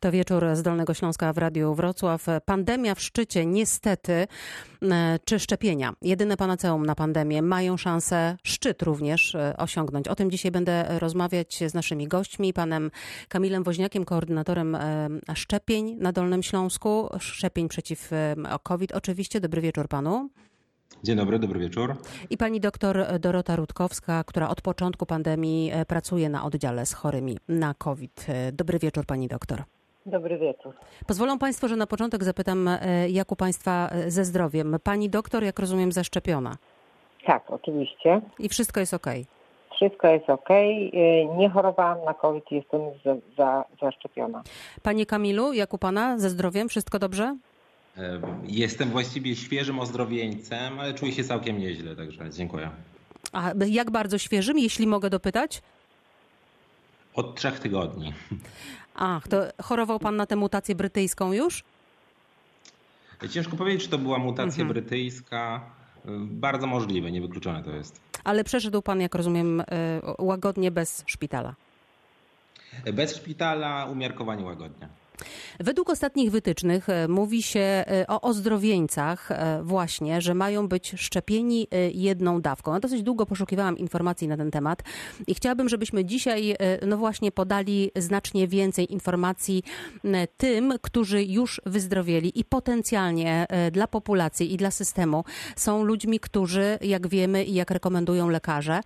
To wieczór z Dolnego Śląska w Radiu Wrocław. Pandemia w szczycie, niestety, e, czy szczepienia? Jedyne panaceum na pandemię mają szansę szczyt również e, osiągnąć. O tym dzisiaj będę rozmawiać z naszymi gośćmi, panem Kamilem Woźniakiem, koordynatorem e, szczepień na Dolnym Śląsku, szczepień przeciw COVID. Oczywiście, dobry wieczór panu. Dzień dobry, dobry wieczór. I pani doktor Dorota Rutkowska, która od początku pandemii pracuje na oddziale z chorymi na COVID. Dobry wieczór pani doktor. Dobry wieczór. Pozwolą Państwo, że na początek zapytam, e, jak u Państwa e, ze zdrowiem. Pani doktor, jak rozumiem, zaszczepiona? Tak, oczywiście. I wszystko jest ok? Wszystko jest ok. E, nie chorowałam na COVID, jestem za, za, zaszczepiona. Panie Kamilu, jak u Pana ze zdrowiem? Wszystko dobrze? Jestem właściwie świeżym ozdrowieńcem, ale czuję się całkiem nieźle, także dziękuję. A jak bardzo świeżym, jeśli mogę dopytać? Od trzech tygodni. Ach, to chorował pan na tę mutację brytyjską już? Ciężko powiedzieć, czy to była mutacja mhm. brytyjska. Bardzo możliwe, niewykluczone to jest. Ale przeszedł pan, jak rozumiem, y, łagodnie bez szpitala? Bez szpitala, umiarkowanie łagodnie. Według ostatnich wytycznych e, mówi się e, o ozdrowieńcach e, właśnie, że mają być szczepieni jedną dawką. Ja dosyć długo poszukiwałam informacji na ten temat i chciałabym, żebyśmy dzisiaj no właśnie podali znacznie więcej informacji tym, którzy już wyzdrowieli i potencjalnie dla populacji i dla systemu są ludźmi, którzy, jak wiemy i jak rekomendują lekarze,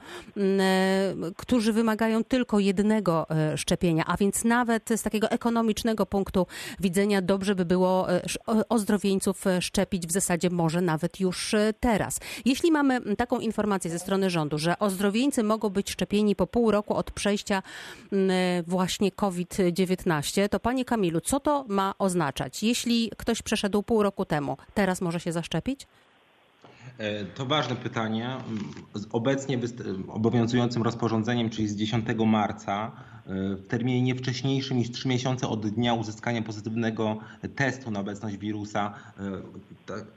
którzy wymagają tylko jednego szczepienia, a więc nawet z takiego ekonomicznego punktu punktu widzenia dobrze by było e, ozdrowieńców e, szczepić w zasadzie może nawet już e, teraz. Jeśli mamy taką informację ze strony rządu, że ozdrowieńcy mogą być szczepieni po pół roku od przejścia właśnie COVID-19, to panie Kamilu, co to ma oznaczać? Jeśli ktoś przeszedł pół roku temu, teraz może się zaszczepić? To ważne pytanie. Obecnie obowiązującym rozporządzeniem, czyli z 10 marca, w terminie nie wcześniejszym niż 3 miesiące od dnia uzyskania pozytywnego testu na obecność wirusa e,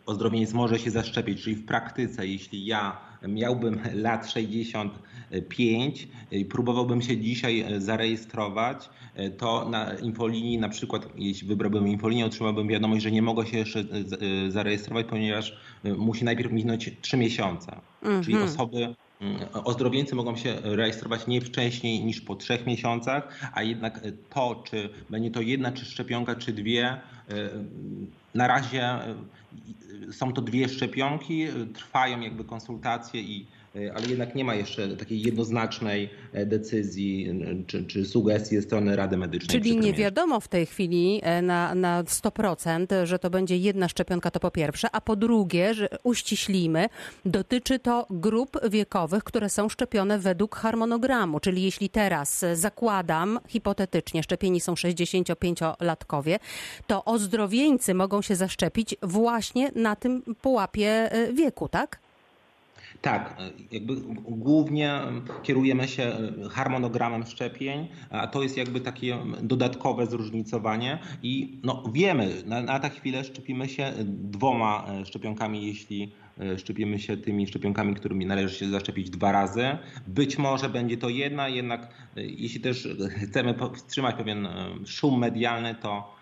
ozdrowieniec może się zaszczepić. Czyli w praktyce, jeśli ja miałbym lat 65 i próbowałbym się dzisiaj e, zarejestrować, e, to na infolinii na przykład, jeśli wybrałbym infolinię, otrzymałbym wiadomość, że nie mogę się jeszcze zarejestrować, ponieważ musi najpierw minąć 3 miesiące. Mm -hmm. Czyli mhm. osoby Mm, ozdrowieńcy mogą się rejestrować nie wcześniej niż po trzech miesiącach, a jednak to, czy będzie to jedna czy szczepionka, czy dwie, e, na razie e, są to dwie szczepionki, trwają jakby konsultacje i ale jednak nie ma jeszcze takiej jednoznacznej e, decyzji czy, czy sugestii ze strony Rady Medycznej. Czyli nie wiadomo w tej chwili e, na, na 100%, że to będzie jedna szczepionka, to po pierwsze, a po drugie, że uściślimy, dotyczy to grup wiekowych, które są szczepione według harmonogramu. Czyli jeśli teraz zakładam, hipotetycznie, szczepieni są 65-latkowie, to ozdrowieńcy mogą się zaszczepić właśnie na tym pułapie wieku, tak? Tak, jakby głównie kierujemy się harmonogramem szczepień, a to jest jakby takie dodatkowe zróżnicowanie i no wiemy, na, na tę chwilę szczepimy się dwoma szczepionkami, jeśli szczepimy się tymi szczepionkami, którymi należy się zaszczepić dwa razy. Być może będzie to jedna, jednak jeśli też chcemy wstrzymać pewien szum medialny, to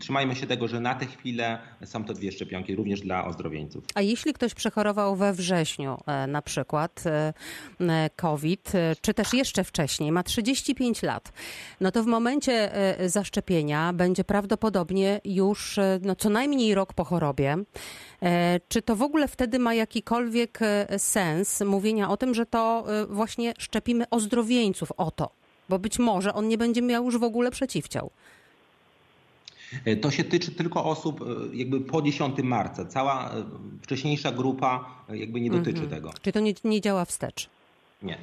trzymajmy się tego, że na tę chwilę są to dwie szczepionki również dla ozdrowieńców. A jeśli ktoś przechorował we wrześniu e, na przykład e, e, COVID, czy też jeszcze wcześniej, ma 35 lat, no to w momencie zaszczepienia będzie prawdopodobnie już no, co najmniej rok po chorobie. Czy to w ogóle wtedy ma jakikolwiek sens mówienia o tym, że to właśnie szczepimy ozdrowieńców o to? Bo być może on nie będzie miał już w ogóle przeciwciał. E, to się tyczy tylko osób e, jakby po 10 marca. Cała e, wcześniejsza grupa jakby nie dotyczy mhm. tego. Czyli to nie, nie działa wstecz? Nie.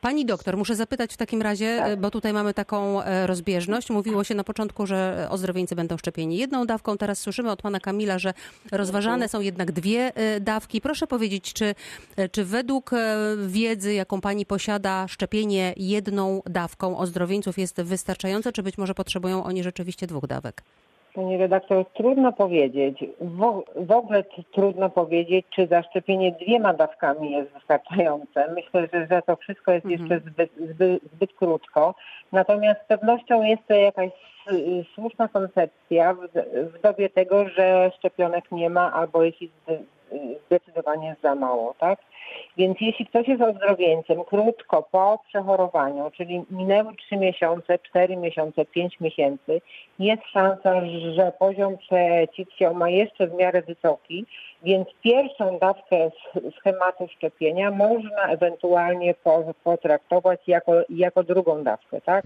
Pani doktor, muszę zapytać w takim razie, tak. bo tutaj mamy taką rozbieżność. Mówiło się na początku, że ozdrowieńcy będą szczepieni jedną dawką. Teraz słyszymy od pana Kamila, że rozważane są jednak dwie dawki. Proszę powiedzieć, czy, czy według wiedzy, jaką pani posiada, szczepienie jedną dawką ozdrowieńców jest wystarczające, czy być może potrzebują oni rzeczywiście dwóch dawek? Pani redaktor, trudno powiedzieć. W, ogóle trudno powiedzieć, czy zaszczepienie dwiema dawkami jest wystarczające. Myślę, że, że to wszystko jest jeszcze zbyt, zbyt, zbyt krótko. Natomiast z pewnością jest to jakaś s- słuszna koncepcja w, w dobie tego, że szczepionek nie ma albo zde- zdecydowanie za mało, tak? Więc jeśli ktoś jest ozdrowieńcem krótko po przechorowaniu, czyli minęły 3 miesiące, 4 miesiące, 5 miesięcy, jest szansa, że poziom przeciwciał ma jeszcze w miarę wysoki, więc pierwszą dawkę sch- schematu szczepienia można ewentualnie po- potraktować jako, jako drugą dawkę, tak?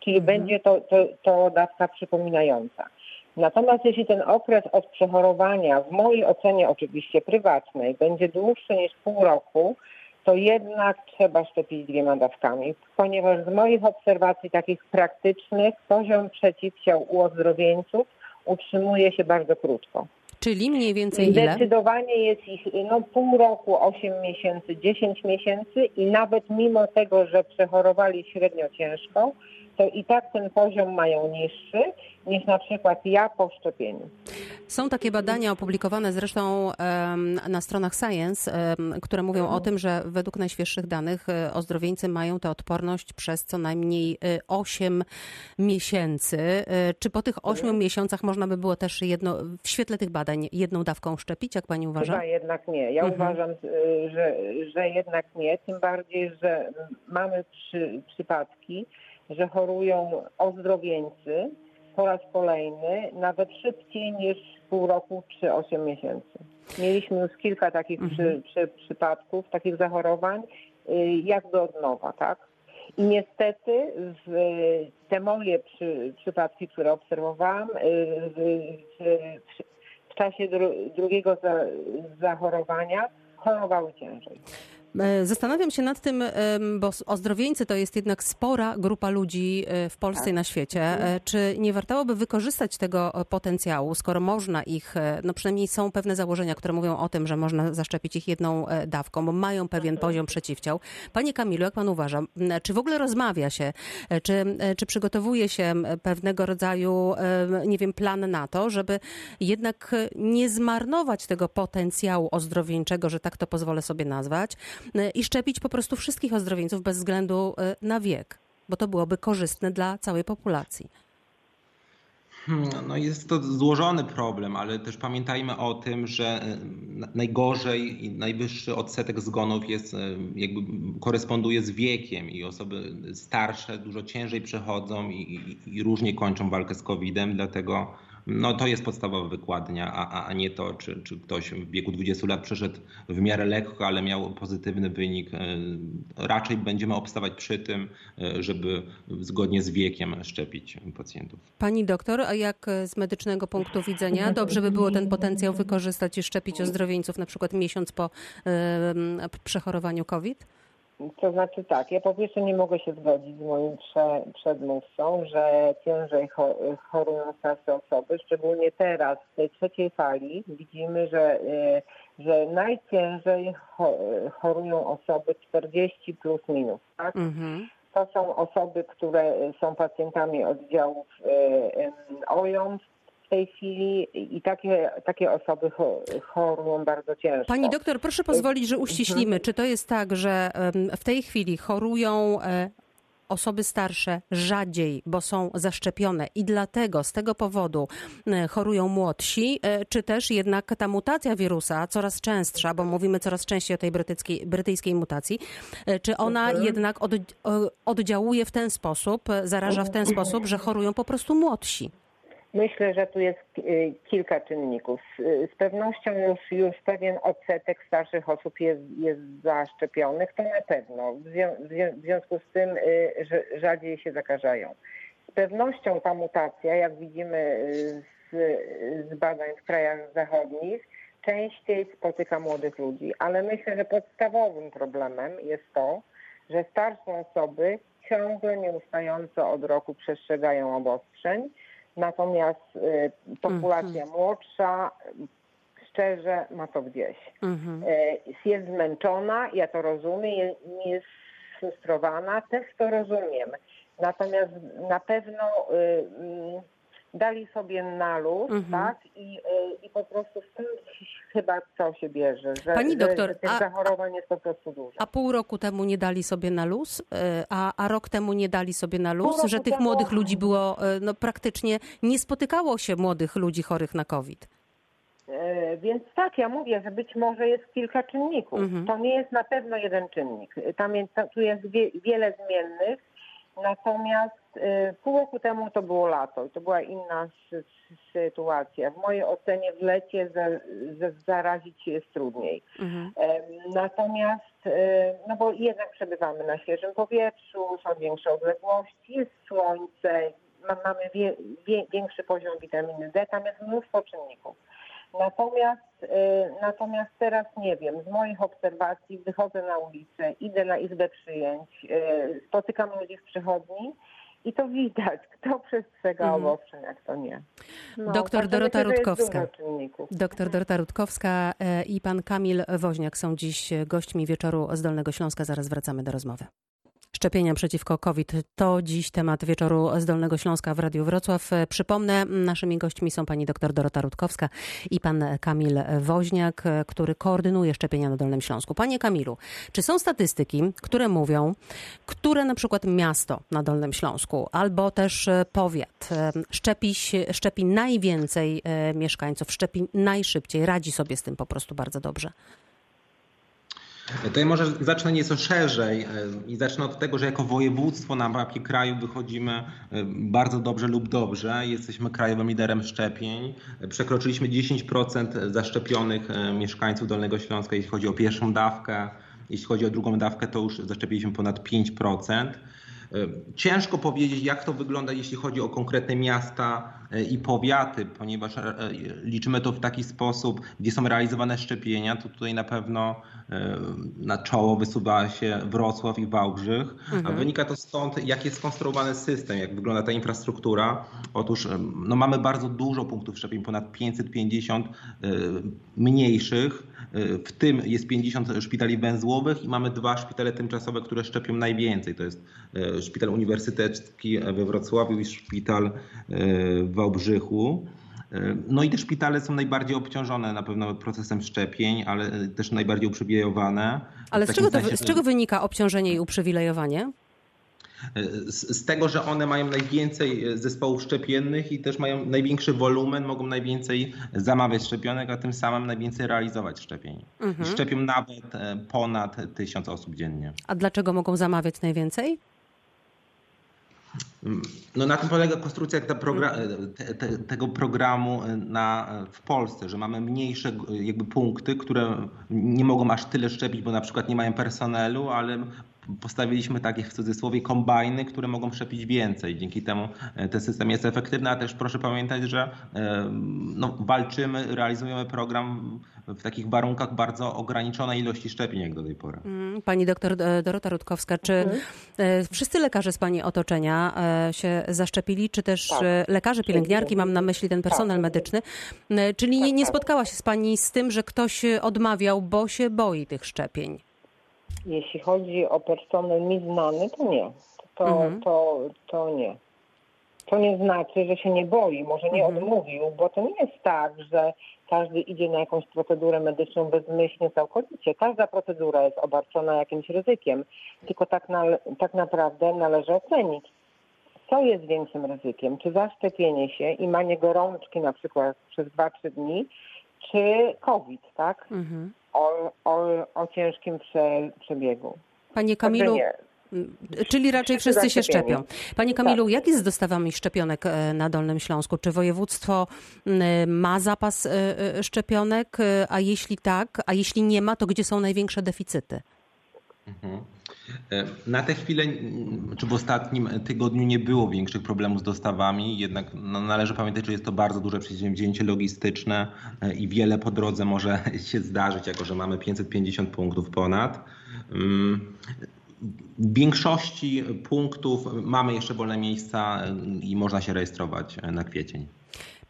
Czyli będzie to, to, to dawka przypominająca. Natomiast jeśli ten okres od przechorowania, w mojej ocenie oczywiście prywatnej, będzie dłuższy niż pół roku, to jednak trzeba szczepić dwiema dawkami, ponieważ z moich obserwacji takich praktycznych poziom przeciwciał u ozdrowieńców utrzymuje się bardzo krótko. Czyli mniej więcej ile? Zdecydowanie jest ich no, pół roku, 8 miesięcy, 10 miesięcy i nawet mimo tego, że przechorowali średnio ciężko, to i tak ten poziom mają niższy niż na przykład ja po szczepieniu. Są takie badania opublikowane zresztą na stronach Science, które mówią o tym, że według najświeższych danych e, ozdrowieńcy mają tę odporność przez co najmniej e, 8 miesięcy. E, Czy po tych 8 miesiącach można by było też jedno, w świetle tych badań jedną dawką szczepić, jak pani uważa? Chyba jednak nie. Ja Mhm. uważam, że, że jednak nie. Tym bardziej, że mamy przy, przypadki, że chorują ozdrowieńcy po raz kolejny, nawet szybciej niż pół roku czy 8 miesięcy. Mieliśmy już kilka takich przy, przy, przypadków, takich zachorowań, y, jakby od nowa, tak? I niestety w te moje przy, przypadki, które obserwowałam, y, w, w, w czasie dru, drugiego za, zachorowania chorowały ciężej. E, Zastanawiam się nad tym, bo ozdrowieńcy to jest jednak spora grupa ludzi e, w Polsce i na świecie. E, Czy nie wartałoby wykorzystać tego potencjału, skoro można ich, no przynajmniej są pewne założenia, które mówią o tym, że można zaszczepić ich jedną dawką, bo mają pewien poziom przeciwciał. Panie Kamilu, jak pan uważa, czy w ogóle rozmawia się, czy, czy przygotowuje się pewnego rodzaju, nie wiem, plan na to, żeby jednak nie zmarnować tego potencjału ozdrowieńczego, że tak to pozwolę sobie nazwać, i szczepić po prostu wszystkich ozdrowieńców bez względu e, na wiek, bo to byłoby korzystne dla całej populacji. Hmm, No jest to złożony problem, ale też pamiętajmy o tym, że na- najgorzej i najwyższy odsetek zgonów jest, jakby koresponduje z wiekiem i osoby starsze dużo ciężej przechodzą i, i, i różnie kończą walkę z COVID-em, dlatego no, to jest podstawowa wykładnia, a, a- nie to, czy, czy ktoś w wieku 20 lat przeszedł w miarę lekko, ale miał pozytywny wynik. E, Raczej będziemy obstawać przy tym, e, żeby zgodnie z wiekiem szczepić pacjentów. Pani doktor, a jak z medycznego punktu widzenia, dobrze by było ten potencjał wykorzystać i szczepić ozdrowieńców na przykład miesiąc po przechorowaniu COVID? To znaczy tak, ja po pierwsze nie mogę się zgodzić z moim prze, przedmówcą, że ciężej cho- chorują starsze osoby, szczególnie teraz w tej trzeciej fali widzimy, że, y, że najciężej cho- chorują osoby 40 plus minus. Tak? Mhm. To są osoby, które są pacjentami oddziałów em, OJOM tej chwili i takie, takie osoby cho- chorują bardzo ciężko. Pani doktor, proszę pozwolić, że uściślimy. Czy to jest tak, że w tej chwili chorują e, osoby starsze rzadziej, bo są zaszczepione i dlatego z tego powodu e, chorują młodsi, e, czy też jednak ta mutacja wirusa coraz częstsza, bo mówimy coraz częściej o tej brytyjskiej, brytyjskiej mutacji, czy ona jednak od, oddziałuje w ten sposób, zaraża w ten sposób, że chorują po prostu młodsi? Myślę, że tu jest y, kilka czynników. Z pewnością już, już pewien odsetek starszych osób jest, jest zaszczepionych, to na pewno. W, zwią- w zwią- w związku z tym y, rzadziej się zakażają. Z pewnością ta mutacja, jak widzimy y, z, z badań w krajach zachodnich, częściej spotyka młodych ludzi, ale myślę, że podstawowym problemem jest to, że starsze osoby ciągle nieustająco od roku przestrzegają obostrzeń, natomiast y, populacja młodsza y, szczerze ma to gdzieś. Mhm. E, Jest zmęczona, ja to rozumiem, je- jest sfrustrowana, też to rozumiem. Natomiast na pewno y, mm, dali sobie na luz, Mhm. tak? I, y, I po prostu stąd chyba to się bierze, że, Pani doktor, że, tych a- zachorowań jest po prostu dużo. A pół roku temu nie dali sobie na luz, e, a, a rok temu nie dali sobie na luz, że tych temu- młodych ludzi było, e, no praktycznie nie spotykało się młodych ludzi chorych na COVID. E, Więc tak, ja mówię, że być może jest kilka czynników. Mhm. To nie jest na pewno jeden czynnik. Tam jest, tu jest wie, wiele zmiennych, natomiast e, pół roku temu to było lato i to była inna sy- sytuacja. W mojej ocenie w lecie za, za, zarazić się jest trudniej. Mhm. Natomiast, e, no bo jednak przebywamy na świeżym powietrzu, są większe odległości, jest słońce, ma, mamy wie, wie, większy poziom witaminy D, tam jest mnóstwo czynników. Natomiast, e, natomiast teraz nie wiem, z moich obserwacji wychodzę na ulicę, idę na izbę przyjęć, spotykam ludzi w przychodni i to widać, kto przestrzega Mhm. obostrzeń, jak to nie. No, Doktor także Dorota Rutkowska. Doktor Dorota Rutkowska e, i pan Kamil Woźniak są dziś gośćmi wieczoru z Dolnego Śląska. Zaraz wracamy do rozmowy. Szczepienia przeciwko COVID to dziś temat wieczoru z Dolnego Śląska w Radiu Wrocław. Przypomnę, naszymi gośćmi są pani doktor Dorota Rutkowska i pan Kamil Woźniak, który koordynuje szczepienia na Dolnym Śląsku. Panie Kamilu, czy są statystyki, które mówią, które na przykład miasto na Dolnym Śląsku albo też e, powiat e, szczepi, szczepi najwięcej e, mieszkańców, szczepi najszybciej, radzi sobie z tym po prostu bardzo dobrze? To ja może zacznę nieco szerzej e, i zacznę od tego, że jako województwo na mapie kraju wychodzimy e, bardzo dobrze lub dobrze. Jesteśmy krajowym liderem szczepień. Przekroczyliśmy 10% zaszczepionych e, mieszkańców Dolnego Śląska, jeśli chodzi o pierwszą dawkę. Jeśli chodzi o drugą dawkę, to już zaszczepiliśmy ponad 5%. E, Ciężko powiedzieć, jak to wygląda, jeśli chodzi o konkretne miasta i powiaty, ponieważ e, liczymy to w taki sposób, gdzie są realizowane szczepienia, to tutaj na pewno e, na czoło wysuwa się Wrocław i Wałbrzych. A wynika to stąd, jak jest skonstruowany system, jak wygląda ta infrastruktura. Otóż e, no, mamy bardzo dużo punktów szczepień, ponad 550 e, mniejszych, e, w tym jest 50 szpitali węzłowych i mamy dwa szpitale tymczasowe, które szczepią najwięcej. To jest e, szpital uniwersytecki we Wrocławiu i szpital e, w Wałbrzychu. No i te szpitale są najbardziej obciążone na pewno procesem szczepień, ale też najbardziej uprzywilejowane. Ale z czego, to, sensie, z czego wynika obciążenie i uprzywilejowanie? Z, z tego, że one mają najwięcej e, zespołów szczepiennych i też mają największy wolumen, mogą najwięcej zamawiać szczepionek, a tym samym najwięcej realizować szczepień. Mhm. Szczepią nawet e, ponad tysiąc osób dziennie. A dlaczego mogą zamawiać najwięcej? No na tym polega konstrukcja progra- te, te, tego programu na, w Polsce, że mamy mniejsze e, jakby punkty, które nie mogą aż tyle szczepić, bo na przykład nie mają personelu, ale postawiliśmy takie w cudzysłowie kombajny, które mogą szczepić więcej. Dzięki temu e, ten system jest efektywny, a też proszę pamiętać, że e, no, walczymy, realizujemy program w takich warunkach bardzo ograniczonej ilości szczepień jak do tej pory. Mm, Pani doktor e, Dorota Rutkowska, czy e, wszyscy lekarze z Pani otoczenia się zaszczepili, czy też Tak. lekarze, pielęgniarki, mam na myśli ten personel Tak. medyczny, czyli nie, Tak, nie tak. spotkała się z Pani z tym, że ktoś odmawiał, bo się boi tych szczepień? Jeśli chodzi o personel mi znany, to nie. To, Mhm. to, to nie. To nie znaczy, że się nie boi, może nie Mhm. odmówił, bo to nie jest tak, że każdy idzie na jakąś procedurę medyczną bezmyślnie całkowicie. Każda procedura jest obarczona jakimś ryzykiem, tylko tak, na, tak naprawdę należy ocenić, co jest większym ryzykiem. Czy zaszczepienie się i manie gorączki na przykład przez 2-3 dni, czy COVID, tak? Mhm. O, o, o ciężkim prze, przebiegu. Panie Kamilu, nie. Czyli raczej Wszyscy wszyscy się szczepią. Panie Kamilu, jak jest z dostawami szczepionek e, na Dolnym Śląsku? Czy województwo ma zapas e, e, szczepionek? A jeśli tak, a jeśli nie ma, to gdzie są największe deficyty? Mhm. E, Na tę chwilę, czy w ostatnim tygodniu nie było większych problemów z dostawami, jednak no, należy pamiętać, że jest to bardzo duże przedsięwzięcie logistyczne e, i wiele po drodze może się zdarzyć, jako że mamy 550 punktów ponad. Mm, W większości punktów mamy jeszcze wolne miejsca e, i można się rejestrować na kwiecień.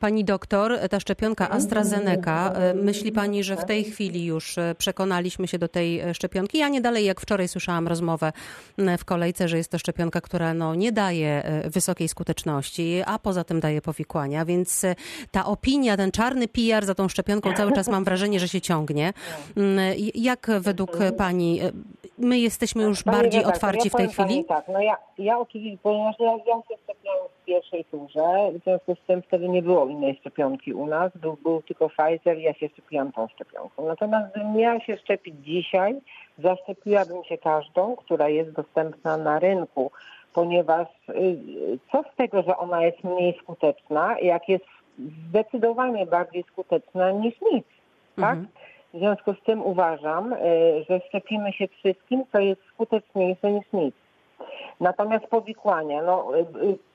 Pani doktor, ta szczepionka AstraZeneca, e, myśli pani, że w tej chwili już e, przekonaliśmy się do tej e, szczepionki? Ja nie dalej jak wczoraj słyszałam rozmowę w kolejce, że jest to szczepionka, która no, nie daje wysokiej skuteczności, a poza tym daje powikłania, więc ta opinia, ten czarny PR za tą szczepionką cały czas mam wrażenie, że się ciągnie. Jak według pani, my jesteśmy już bardziej otwarci w tej chwili? tak, no ja, ja oczywiście, ponieważ ja, ja się szczepiłam w pierwszej turze, w związku z tym wtedy nie było innej szczepionki u nas, był, był tylko Pfizer i ja się szczepiłam tą szczepionką. Natomiast gdybym miała się szczepić dzisiaj, zaszczepiłabym się każdą, która jest dostępna na rynku, ponieważ y, co z tego, że ona jest mniej skuteczna, jak jest zdecydowanie bardziej skuteczna niż nic, tak? Mhm. W związku z tym uważam, y, że szczepimy się wszystkim, co jest skuteczniejsze niż nic. Natomiast powikłania, no, y,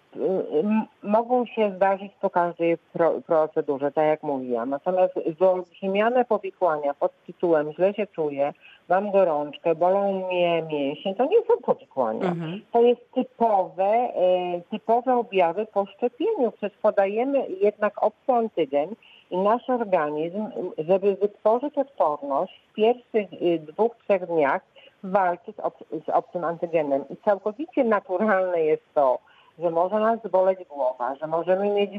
mogą się zdarzyć po każdej pro, procedurze, tak jak mówiłam. Natomiast wyolbrzymiane powikłania pod tytułem źle się czuję, mam gorączkę, bolą mnie mięśnie, to nie są powikłania. Mhm. To jest typowe, e, typowe objawy po szczepieniu. Przecież podajemy jednak obcy antygen i nasz organizm, żeby wytworzyć odporność w pierwszych dwóch, trzech dniach walczy z, ob, z obcym antygenem. I całkowicie naturalne jest to, że może nas boleć głowa, że możemy mieć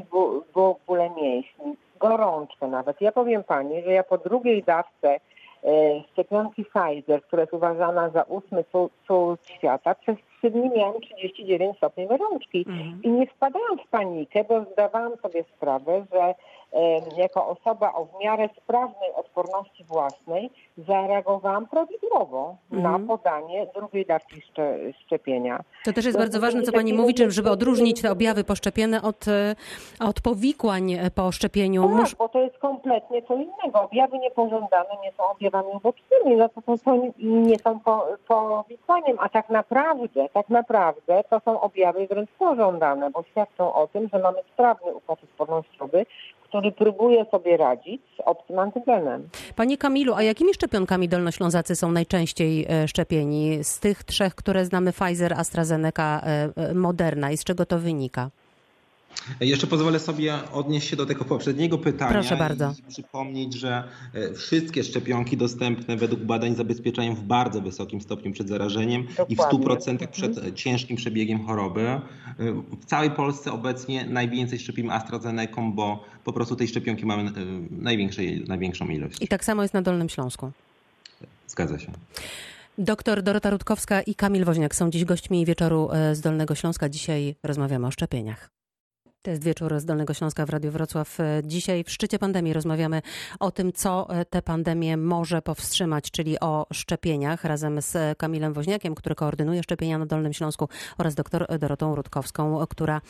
bóle mięśni, gorączkę nawet. Ja powiem Pani, że ja po drugiej dawce e, szczepionki Pfizer, która jest uważana za ósmy cud świata, przez trzy dni miałam 39 stopni gorączki. Mhm. I nie wpadałam w panikę, bo zdawałam sobie sprawę, że jako osoba o w miarę sprawnej odporności własnej zareagowałam prawidłowo na mhm. podanie drugiej dawki szczepienia. To też jest to bardzo ważne, co Pani mówi, żeby odróżnić te objawy poszczepienne od, e, od powikłań e, po szczepieniu. Tak, Mus... bo to jest kompletnie co innego. Objawy niepożądane nie są objawami ubocznymi, no to, to, to nie są po, powikłaniem, a tak naprawdę, tak naprawdę to są objawy wręcz pożądane, bo świadczą o tym, że mamy sprawny układ odpornościowy, który próbuje sobie radzić z obcym antygenem. Panie Kamilu, a jakimi szczepionkami dolnoślązacy są najczęściej e, szczepieni? Z tych trzech, które znamy, Pfizer, AstraZeneca, e, e, Moderna i z czego to wynika? Jeszcze pozwolę sobie odnieść się do tego poprzedniego pytania. Proszę bardzo. I przypomnieć, że e, wszystkie szczepionki dostępne według badań zabezpieczają w bardzo wysokim stopniu przed zarażeniem Dokładnie. i w 100% przed mhm. ciężkim przebiegiem choroby. E, w całej Polsce obecnie najwięcej szczepimy AstraZeneca, bo po prostu tej szczepionki mamy e, największą ilość. I tak samo jest na Dolnym Śląsku. Zgadza się. Doktor Dorota Rutkowska i Kamil Woźniak są dziś gośćmi wieczoru z Dolnego Śląska. Dzisiaj rozmawiamy o szczepieniach. To jest wieczór z Dolnego Śląska w Radiu Wrocław. Dzisiaj w szczycie pandemii rozmawiamy o tym, co tę pandemię może powstrzymać, czyli o szczepieniach razem z Kamilem Woźniakiem, który koordynuje szczepienia na Dolnym Śląsku oraz doktor Dorotą Rutkowską, która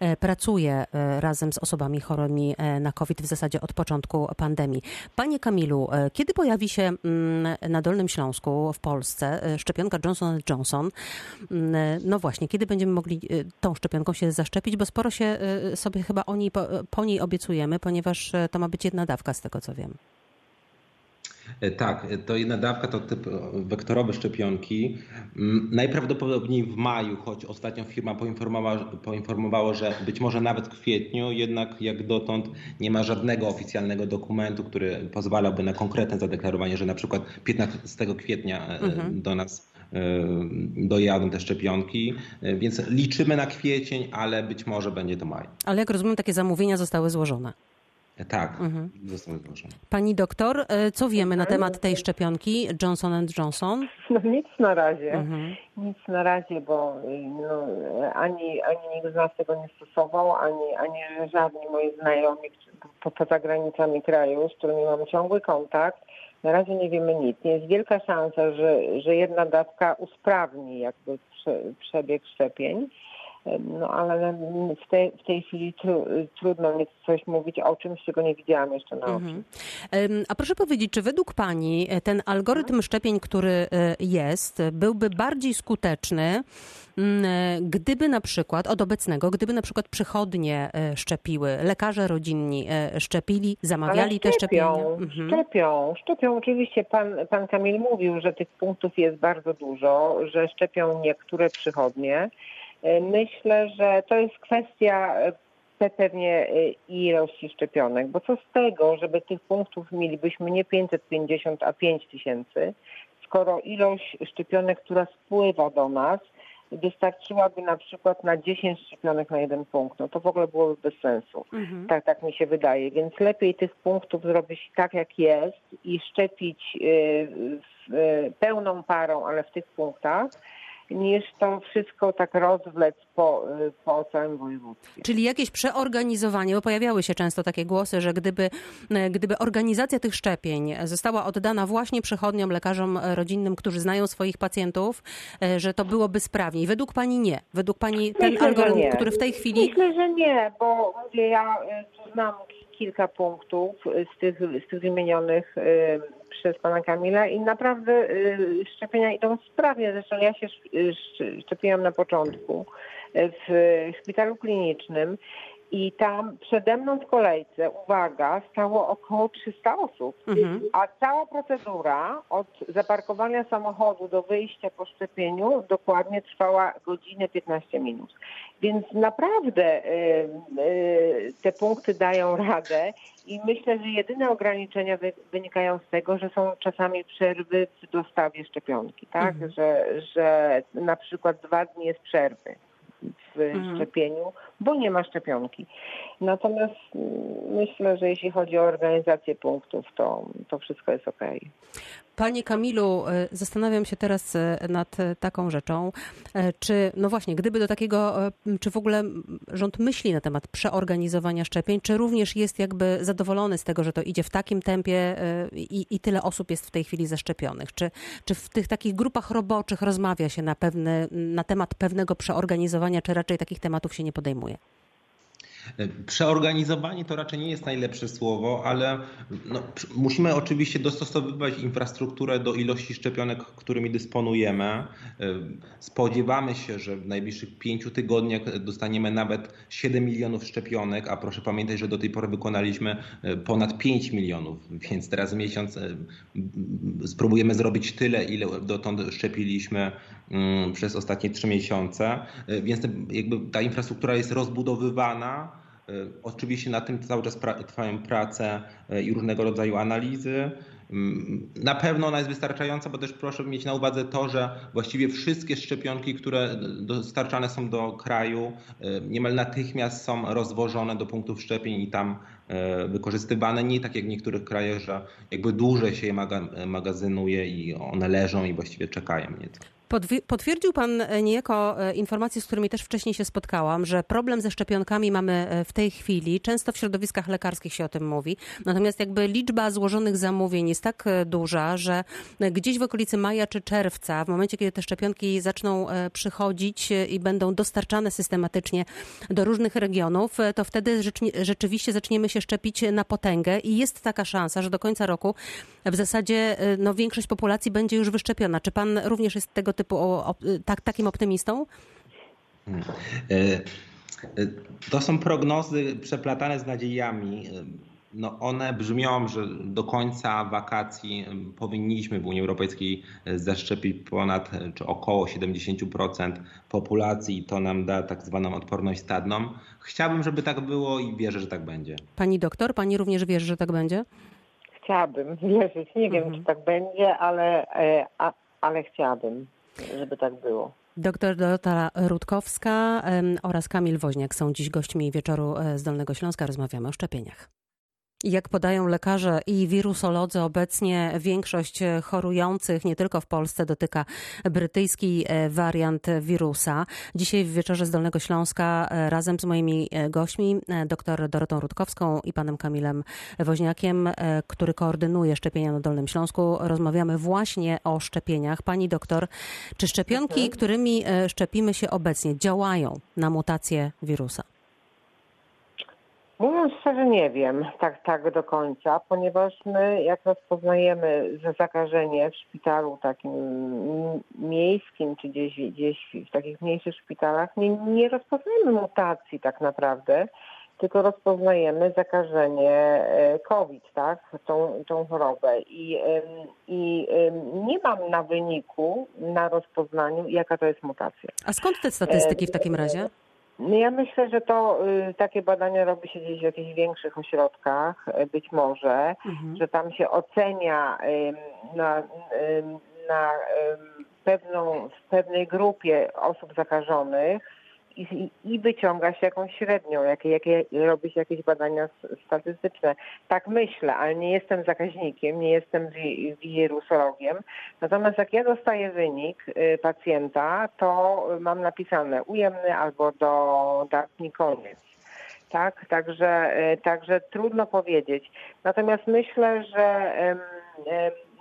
e, pracuje e, razem z osobami chorymi e, na COVID w zasadzie od początku pandemii. Panie Kamilu, kiedy pojawi się mm, na Dolnym Śląsku w Polsce szczepionka Johnson Johnson? Mm, no właśnie, kiedy będziemy mogli tą szczepionką się zaszczepić, bo sporo się sobie chyba o niej, po, po niej obiecujemy, ponieważ e, to ma być jedna dawka z tego co wiem. E, tak, e, to jedna dawka to typ wektorowe szczepionki. Najprawdopodobniej w maju, choć ostatnio firma poinformowała, poinformowała, że być może nawet w kwietniu, jednak jak dotąd nie ma żadnego oficjalnego dokumentu, który pozwalałby na konkretne zadeklarowanie, że na przykład 15 kwietnia mhm. do nas dojadą te szczepionki, więc liczymy na kwiecień, ale być może będzie to maj. Ale jak rozumiem, takie zamówienia zostały złożone. Tak, mhm. zostały złożone. Pani doktor, e, co wiemy na temat tej szczepionki Johnson Johnson? No nic na razie. Mhm. Nic na razie, bo no, ani, ani nikt z nas tego nie stosował, ani, ani żadni moi znajomi poza granicami kraju, z którymi mam ciągły kontakt, na razie nie wiemy nic. Jest wielka szansa, że, że jedna dawka usprawni jakby przebieg szczepień. No ale w tej, w tej chwili tru, trudno mi coś mówić o czymś, czego nie widziałam jeszcze na oczy. Mhm. A proszę powiedzieć, czy według Pani e, ten algorytm mhm. szczepień, który e, jest, byłby bardziej skuteczny, mm, e, gdyby na przykład, od obecnego, gdyby na przykład przychodnie szczepiły, lekarze rodzinni szczepili, zamawiali te szczepienia? Mhm. Szczepią, szczepią. Oczywiście pan, pan Kamil mówił, że tych punktów jest bardzo dużo, że szczepią niektóre przychodnie. E, myślę, że to jest kwestia e, pewnie ilości szczepionek, bo co z tego, żeby tych punktów mielibyśmy nie 550, a 5 tysięcy, skoro ilość szczepionek, która spływa do nas, wystarczyłaby na przykład na 10 szczepionek na jeden punkt, no to w ogóle byłoby bez sensu. Mhm. Tak, tak mi się wydaje. Więc lepiej tych punktów zrobić tak, jak jest i szczepić y, y, pełną parą, ale w tych punktach, niż to wszystko tak rozwlec po, po całym województwie. Czyli jakieś przeorganizowanie, bo pojawiały się często takie głosy, że gdyby, gdyby organizacja tych szczepień została oddana właśnie przychodniom, lekarzom rodzinnym, którzy znają swoich pacjentów, e, że to byłoby sprawniej. Według Pani nie. Według Pani ten Myślę, algorytm, który w tej chwili... Myślę, że nie, bo mówię, ja e, znam kilka punktów z tych, z tych wymienionych e, przez pana Kamila i naprawdę y, szczepienia idą sprawnie. Zresztą ja się szczepiłam na początku w szpitalu klinicznym i tam przede mną w kolejce, uwaga, stało około 300 osób. Mhm. A cała procedura od zaparkowania samochodu do wyjścia po szczepieniu dokładnie trwała godzinę 15 minut. Więc naprawdę y, y, te punkty dają radę i myślę, że jedyne ograniczenia wynikają z tego, że są czasami przerwy w dostawie szczepionki, tak? Mhm. Że, że na przykład dwa dni jest przerwy w mhm. szczepieniu, bo nie ma szczepionki. Natomiast myślę, że jeśli chodzi o organizację punktów, to, to wszystko jest ok. Panie Kamilu, e, zastanawiam się teraz e, nad e, taką rzeczą, czy, no właśnie, gdyby do takiego, czy w ogóle rząd myśli na temat przeorganizowania szczepień, czy również jest jakby zadowolony z tego, że to idzie w takim tempie i, i tyle osób jest w tej chwili zaszczepionych? Czy, czy w tych takich grupach roboczych rozmawia się na, pewny, na temat pewnego przeorganizowania, czy raczej takich tematów się nie podejmuje? Przeorganizowanie to raczej nie jest najlepsze słowo, ale no, musimy oczywiście dostosowywać infrastrukturę do ilości szczepionek, którymi dysponujemy. Spodziewamy się, że w najbliższych pięciu tygodniach dostaniemy nawet 7 milionów szczepionek, a proszę pamiętać, że do tej pory wykonaliśmy e, ponad 5 milionów, więc teraz miesiąc e, spróbujemy zrobić tyle, ile dotąd szczepiliśmy przez ostatnie trzy miesiące. E, więc jakby ta infrastruktura jest rozbudowywana. E, oczywiście na tym cały czas trwają prace e, i różnego rodzaju analizy. Mm, na pewno ona jest wystarczająca, bo też proszę mieć na uwadze to, że właściwie wszystkie szczepionki, które dostarczane są do kraju, niemal natychmiast są rozwożone do punktów szczepień i tam wykorzystywane. Nie tak jak w niektórych krajach, że jakby dłużej się je magazynuje i one leżą i właściwie czekają nieco. Potwierdził Pan e, niejako e, informacje, z którymi też wcześniej się spotkałam, że problem ze szczepionkami mamy e, w tej chwili. Często w środowiskach lekarskich się o tym mówi. Natomiast jakby liczba złożonych zamówień jest tak duża, że gdzieś w okolicy maja czy czerwca, w momencie kiedy te szczepionki zaczną przychodzić i będą dostarczane systematycznie do różnych regionów, to wtedy rzeczywiście zaczniemy się szczepić na potęgę i jest taka szansa, że do końca roku w zasadzie no, większość populacji będzie już wyszczepiona. Czy Pan również jest tego typu tak, takim optymistą? Hmm. E, e, to są prognozy przeplatane z nadziejami. No one brzmią, że do końca wakacji powinniśmy w Unii Europejskiej zaszczepić ponad czy około 70% populacji i to nam da tak zwaną odporność stadną. Chciałbym, żeby tak było i wierzę, że tak będzie. Pani doktor, pani również wierzy, że tak będzie? Chciałabym wierzyć. Nie wiem, mhm. czy tak będzie, ale, e, ale chciałabym żeby tak było. Doktor Dorota Rutkowska oraz Kamil Woźniak są dziś gośćmi wieczoru e, z Dolnego Śląska. Rozmawiamy o szczepieniach. Jak podają lekarze i wirusolodzy, obecnie większość chorujących nie tylko w Polsce dotyka brytyjski e, wariant wirusa. Dzisiaj w wieczorze z Dolnego Śląska e, razem z moimi e, gośćmi, dr Dorotą Rutkowską i panem Kamilem Woźniakiem, który koordynuje szczepienia na Dolnym Śląsku, rozmawiamy właśnie o szczepieniach. Pani doktor, czy szczepionki, którymi szczepimy się obecnie, działają na mutację wirusa? Mówiąc szczerze, nie wiem tak, tak do końca, ponieważ my, jak rozpoznajemy zakażenie w szpitalu takim miejskim, czy gdzieś, gdzieś w takich mniejszych szpitalach, nie, nie rozpoznajemy mutacji tak naprawdę, tylko rozpoznajemy zakażenie e, COVID, tak, tą, tą chorobę. I, I nie mam na wyniku, na rozpoznaniu, jaka to jest mutacja. A skąd te statystyki w takim razie? Ja myślę, że to y, takie badania robi się gdzieś w jakichś większych ośrodkach, y, być może, Mhm. że tam się ocenia na, na pewną, w pewnej grupie osób zakażonych i, i- wyciąga się jakąś średnią, jakie, jakie, robi się jakieś badania statystyczne. Tak myślę, ale nie jestem zakaźnikiem, nie jestem wi- wirusologiem. Natomiast jak ja dostaję wynik y, pacjenta, to mam napisane ujemny albo do datni koniec. Tak, także, y, także trudno powiedzieć. Natomiast myślę, że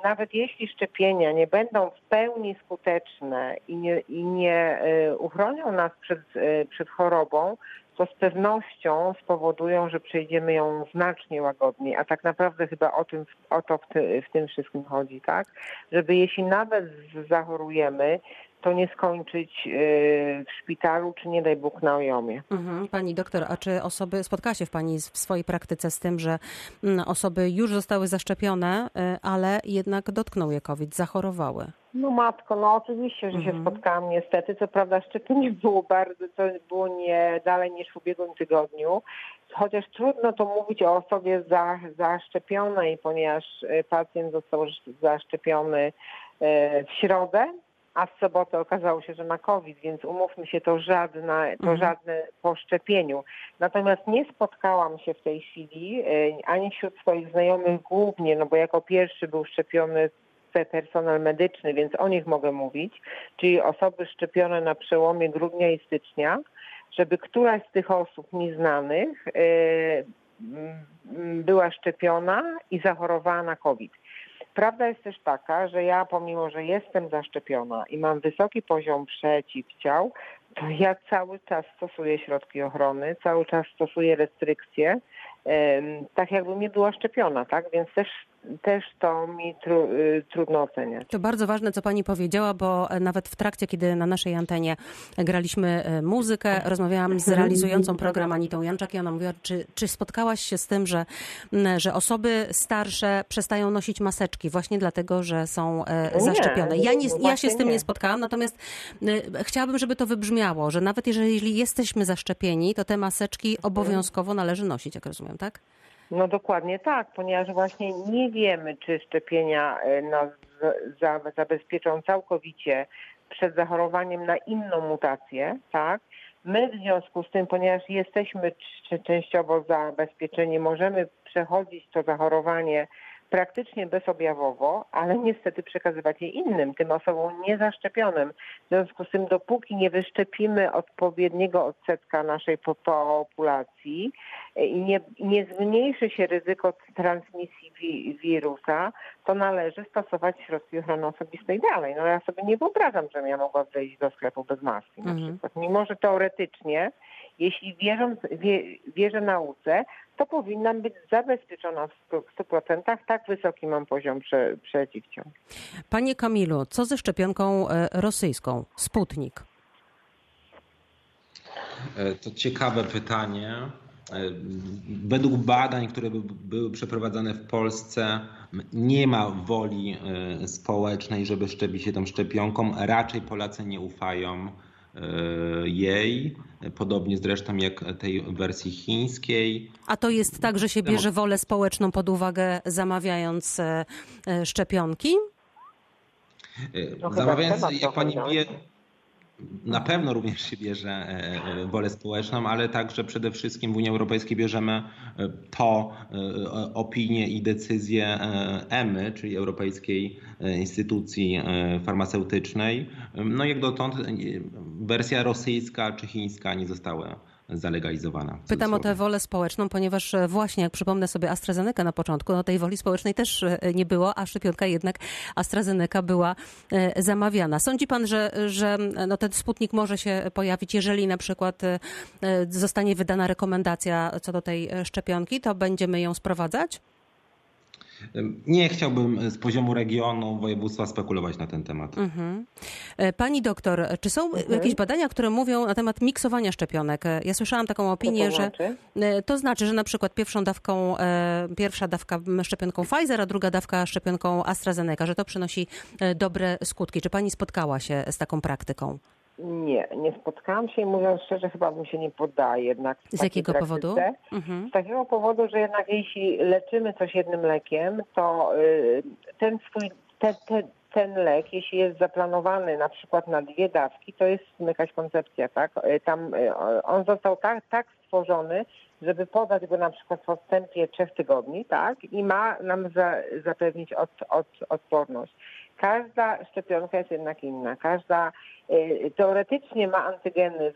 nawet jeśli szczepienia nie będą w pełni skuteczne i nie, i nie y, uchronią nas przed, y, przed chorobą, to z pewnością spowodują, że przejdziemy ją znacznie łagodniej. A tak naprawdę chyba o, tym, o to w, ty, w tym wszystkim chodzi, tak? Żeby jeśli nawet zachorujemy, to nie skończyć y, w szpitalu, czy nie daj Bóg na ojomie. Mhm. Pani doktor, a czy osoby, spotkała się w Pani w swojej praktyce z tym, że mm, osoby już zostały zaszczepione, y, ale jednak dotknął je COVID, zachorowały? No matko, no oczywiście, że się Mhm. spotkałam niestety. Co prawda szczepienie było bardzo, to było nie dalej niż w ubiegłym tygodniu. Chociaż trudno to mówić o osobie za, zaszczepionej, ponieważ e, pacjent został sz- zaszczepiony e, w środę, a w sobotę okazało się, że ma COVID, więc umówmy się, to żadne, to Mhm. żadne po szczepieniu. Natomiast nie spotkałam się w tej chwili e, ani wśród swoich znajomych głównie, no bo jako pierwszy był szczepiony pe- personel medyczny, więc o nich mogę mówić, czyli osoby szczepione na przełomie grudnia i stycznia, żeby któraś z tych osób mi znanych e, była szczepiona i zachorowała na COVID. Prawda jest też taka, że ja pomimo, że jestem zaszczepiona i mam wysoki poziom przeciwciał, to ja cały czas stosuję środki ochrony, cały czas stosuję restrykcje, tak jakbym nie była szczepiona, tak? Więc też, też to mi tru, y, trudno oceniać. To bardzo ważne, co pani powiedziała, bo e, nawet w trakcie, kiedy na naszej antenie graliśmy e, muzykę, rozmawiałam z realizującą program Anitą Janczak i ona mówiła, czy, czy spotkałaś się z tym, że, że osoby starsze przestają nosić maseczki właśnie dlatego, że są e, zaszczepione. Ja, nie, ja się z tym nie spotkałam, natomiast e, chciałabym, żeby to wybrzmiało, że nawet jeżeli jesteśmy zaszczepieni, to te maseczki obowiązkowo należy nosić, jak rozumiem, tak? No dokładnie tak, ponieważ właśnie nie wiemy, czy szczepienia e, nas zabezpieczą całkowicie przed zachorowaniem na inną mutację, tak? My w związku z tym, ponieważ jesteśmy częściowo zabezpieczeni, możemy przechodzić to zachorowanie praktycznie bezobjawowo, ale niestety przekazywać je innym, tym osobom niezaszczepionym. W związku z tym, dopóki nie wyszczepimy odpowiedniego odsetka naszej po- populacji e, i nie, nie zmniejszy się ryzyko transmisji wi- wirusa, to należy stosować środki ochrony osobistej dalej. No ja sobie nie wyobrażam, żebym ja mogła wejść do sklepu bez maski na Mhm. przykład. Mimo, że teoretycznie, jeśli wierzę, wie, wierzę nauce, to powinnam być zabezpieczona w stu- w 100%. Tak wysoki mam poziom prze, przeciwciał. Panie Kamilu, co ze szczepionką e, rosyjską? Sputnik. E, To ciekawe pytanie. E, Według badań, które by- były przeprowadzane w Polsce, nie ma woli społecznej, żeby szczepić się tą szczepionką. Raczej Polacy nie ufają jej, podobnie zresztą jak tej wersji chińskiej. A to jest tak, że się bierze wolę społeczną pod uwagę, zamawiając e, e, szczepionki? E, No Zamawiając, jak pani wie, na pewno również się bierze e, e, wolę społeczną, ale także przede wszystkim w Unii Europejskiej bierzemy e, po e, opinię i decyzję e, EMY, czyli Europejskiej Instytucji Farmaceutycznej. No jak dotąd wersja rosyjska czy chińska nie zostały zalegalizowane. w Pytam o tę wolę społeczną, ponieważ e, właśnie, jak przypomnę sobie AstraZeneca na początku, no tej woli społecznej też e, nie było, a szczepionka jednak AstraZeneca była e, zamawiana. Sądzi pan, że, że no, ten Sputnik może się pojawić, jeżeli na przykład zostanie wydana rekomendacja co do tej szczepionki, to będziemy ją sprowadzać? Nie chciałbym z poziomu regionu, województwa spekulować na ten temat. Mhm. E, Pani doktor, czy są Mhm. jakieś badania, które mówią na temat miksowania szczepionek? E, Ja słyszałam taką opinię, to że znaczy? e, to znaczy, że na przykład pierwszą dawką, e, pierwsza dawka szczepionką Pfizer, a druga dawka szczepionką AstraZeneca, że to przynosi e, dobre skutki. Czy pani spotkała się z taką praktyką? Nie, nie spotkałam się i mówiąc szczerze, chyba bym się nie poddaje jednak. Z jakiego powodu? Mhm. Z takiego powodu, że jednak jeśli leczymy coś jednym lekiem, to y, ten swój, te, te, ten lek, jeśli jest zaplanowany na przykład na dwie dawki, to jest jakaś koncepcja, tak? Y, tam y, on został tak, tak stworzony, żeby podać go na przykład w odstępie trzech tygodni, tak? I ma nam za, zapewnić od, od, odporność. Każda szczepionka jest jednak inna. Każda y, teoretycznie ma antygeny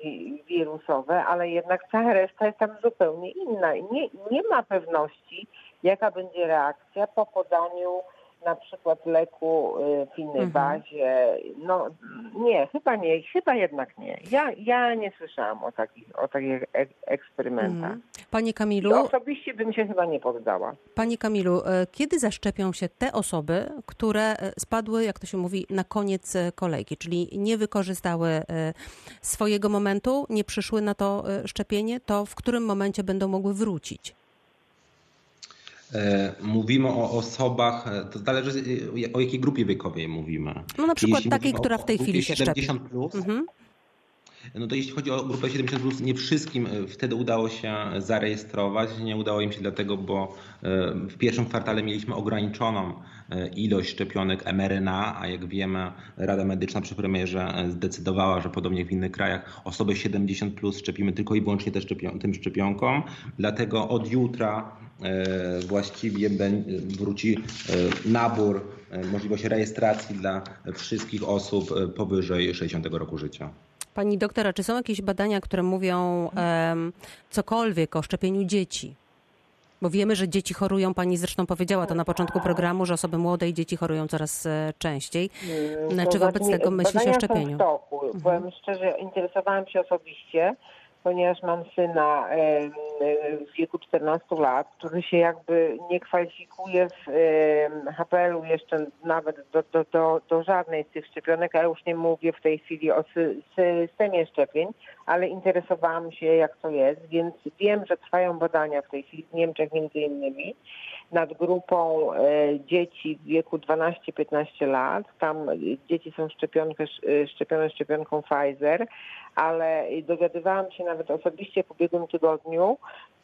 wirusowe, ale jednak cała reszta jest tam zupełnie inna. Nie, nie ma pewności, jaka będzie reakcja po podaniu na przykład leku y, w innej mhm. bazie. No nie, chyba nie, chyba jednak nie. Ja, ja nie słyszałam o takich, o takich eksperymentach. Mhm. Panie Kamilu. Osobiście bym się chyba nie poddała. Panie Kamilu, e, kiedy zaszczepią się te osoby, które e, spadły, jak to się mówi, na koniec e, kolejki, czyli nie wykorzystały swojego momentu, nie przyszły na to szczepienie, to w którym momencie będą mogły wrócić? E, mówimy o osobach, e, to zależy e, o jakiej grupie wiekowej mówimy. No na przykład takiej, która w tej chwili się 70 plus, mhm. No to jeśli chodzi o grupę 70, plus, nie wszystkim wtedy udało się zarejestrować. Nie udało im się dlatego, bo w pierwszym kwartale mieliśmy ograniczoną ilość szczepionek mRNA, a jak wiemy, Rada Medyczna przy premierze zdecydowała, że podobnie jak w innych krajach osoby 70 plus szczepimy tylko i wyłącznie tym szczepionką. Dlatego od jutra E, właściwie wróci e, nabór, e, możliwość rejestracji dla wszystkich osób powyżej 60 roku życia. Pani doktora, czy są jakieś badania, które mówią um, cokolwiek o szczepieniu dzieci? Bo wiemy, że dzieci chorują, pani zresztą powiedziała to na początku programu, że osoby młode i dzieci chorują coraz częściej. Mm, czy wobec tego myśli się o szczepieniu? Toku. Mhm. Powiem szczerze, interesowałam się osobiście ponieważ mam syna w wieku 14 lat, który się jakby nie kwalifikuje w HPL-u jeszcze nawet do, do, do, do żadnej z tych szczepionek, a już nie mówię w tej chwili o systemie szczepień, ale interesowałam się jak to jest, więc wiem, że trwają badania w tej chwili w Niemczech między innymi nad grupą e, dzieci w wieku 12-15 lat. Tam dzieci są szczepionkę, szczepione szczepionką Pfizer, ale dowiadywałam się nawet osobiście po ubiegłym tygodniu,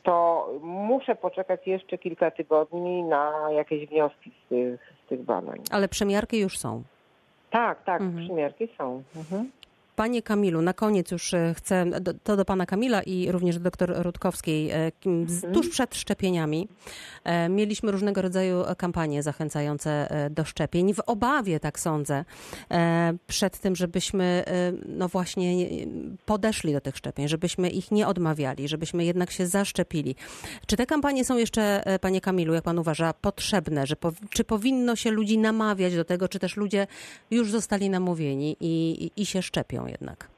to muszę poczekać jeszcze kilka tygodni na jakieś wnioski z tych, z tych badań. Ale przemiarki już są. Tak, tak, mhm. przymiarki są. Mhm. Panie Kamilu, na koniec już e, chcę, to do pana Kamila i również do doktor Rutkowskiej, e, mhm. tuż przed szczepieniami e, mieliśmy różnego rodzaju kampanie zachęcające do szczepień, w obawie, tak sądzę, przed tym, żebyśmy no właśnie podeszli do tych szczepień, żebyśmy ich nie odmawiali, żebyśmy jednak się zaszczepili. Czy te kampanie są jeszcze, panie Kamilu, jak pan uważa, potrzebne? Że po, czy powinno się ludzi namawiać do tego, czy też ludzie już zostali namówieni i, i się szczepią? Jednak.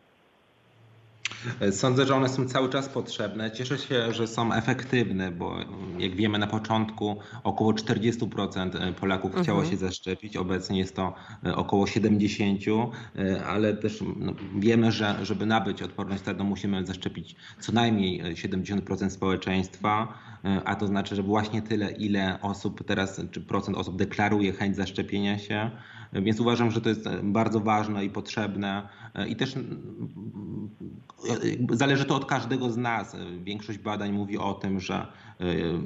Sądzę, że one są cały czas potrzebne. Cieszę się, że są efektywne, bo jak wiemy na początku około 40% Polaków mhm. chciało się zaszczepić, obecnie jest to e, około 70%, e, ale też no, wiemy, że żeby nabyć odporność sterną musimy zaszczepić co najmniej 70% społeczeństwa, e, a to znaczy, że właśnie tyle, ile osób teraz, czy procent osób deklaruje chęć zaszczepienia się, więc uważam, że to jest bardzo ważne i potrzebne i też zależy to od każdego z nas. Większość badań mówi o tym, że e,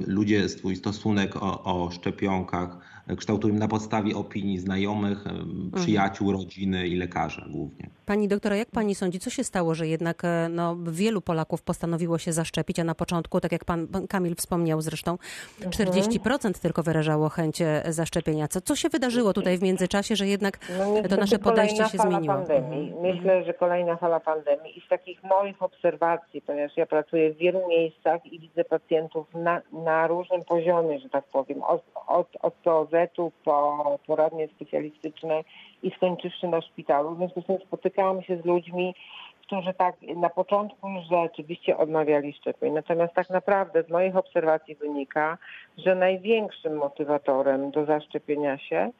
ludzie swój stosunek o, o szczepionkach kształtują na podstawie opinii znajomych, e, przyjaciół, rodziny i lekarzy głównie. Pani doktora, jak pani sądzi, co się stało, że jednak e, no, wielu Polaków postanowiło się zaszczepić, a na początku, tak jak pan, pan Kamil wspomniał zresztą, 40% tylko wyrażało chęć zaszczepienia. Co, co się wydarzyło tutaj w międzyczasie, że jednak no, to nasze podejście się zmieniło? Pandemii. Mhm. Myślę, że kolejna fala pandemii i z takich moich obserwacji, ponieważ ja pracuję w wielu miejscach i widzę pacjentów na, na różnym poziomie, że tak powiem, od, od, od POZ-u po poradnie specjalistyczne i skończywszy na szpitalu. W związku z tym spotykałam się z ludźmi, którzy tak na początku już rzeczywiście odmawiali szczepień. Natomiast tak naprawdę z moich obserwacji wynika, że największym motywatorem do zaszczepienia się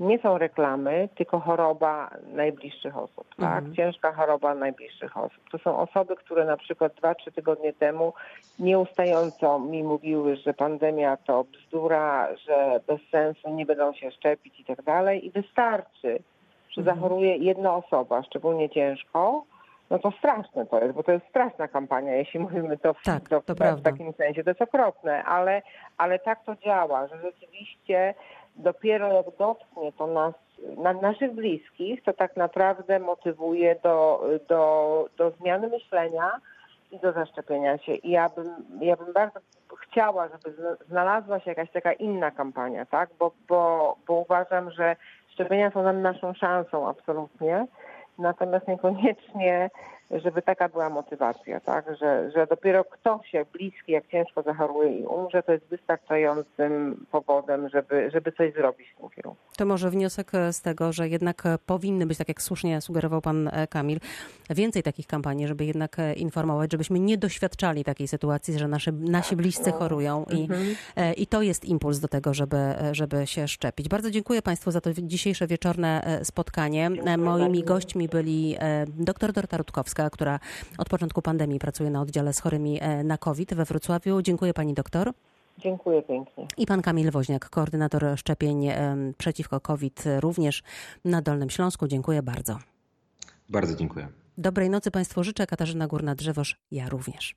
nie są reklamy, tylko choroba najbliższych osób, tak? Mhm. Ciężka choroba najbliższych osób. To są osoby, które na przykład dwa, trzy tygodnie temu nieustająco mi mówiły, że pandemia to bzdura, że bez sensu nie będą się szczepić i tak dalej. I wystarczy, że mhm. zachoruje jedna osoba, szczególnie ciężko, no to straszne to jest, bo to jest straszna kampania, jeśli mówimy to w, Tak, to, to w takim sensie. To jest okropne, ale, ale tak to działa, że rzeczywiście dopiero jak dotknie to nas, na, naszych bliskich, to tak naprawdę motywuje do, do, do zmiany myślenia i do zaszczepienia się. I ja bym, ja bym bardzo chciała, żeby zna- znalazła się jakaś taka inna kampania, tak? Bo, bo, bo uważam, że szczepienia są nam naszą szansą absolutnie. Natomiast niekoniecznie, żeby taka była motywacja, tak? Że, że dopiero ktoś jak bliski, jak ciężko zachoruje i umrze, to jest wystarczającym powodem, żeby, żeby coś zrobić w tym kierunku. To może wniosek z tego, że jednak powinny być, tak jak słusznie sugerował pan e, Kamil, więcej takich kampanii, żeby jednak e, informować, żebyśmy nie doświadczali takiej sytuacji, że nasze, nasi bliscy chorują i, e, i to jest impuls do tego, żeby, żeby się szczepić. Bardzo dziękuję Państwu za to dzisiejsze wieczorne spotkanie. E, Moimi bardzo. gośćmi byli dr Dorota Rutkowska, która od początku pandemii pracuje na oddziale z chorymi e, na COVID we Wrocławiu. Dziękuję Pani doktor. Dziękuję pięknie. I pan Kamil Woźniak, koordynator szczepień em, przeciwko COVID również na Dolnym Śląsku. Dziękuję bardzo. Bardzo dziękuję. Dobrej nocy Państwu życzę. Katarzyna Górna-Drzewosz, ja również.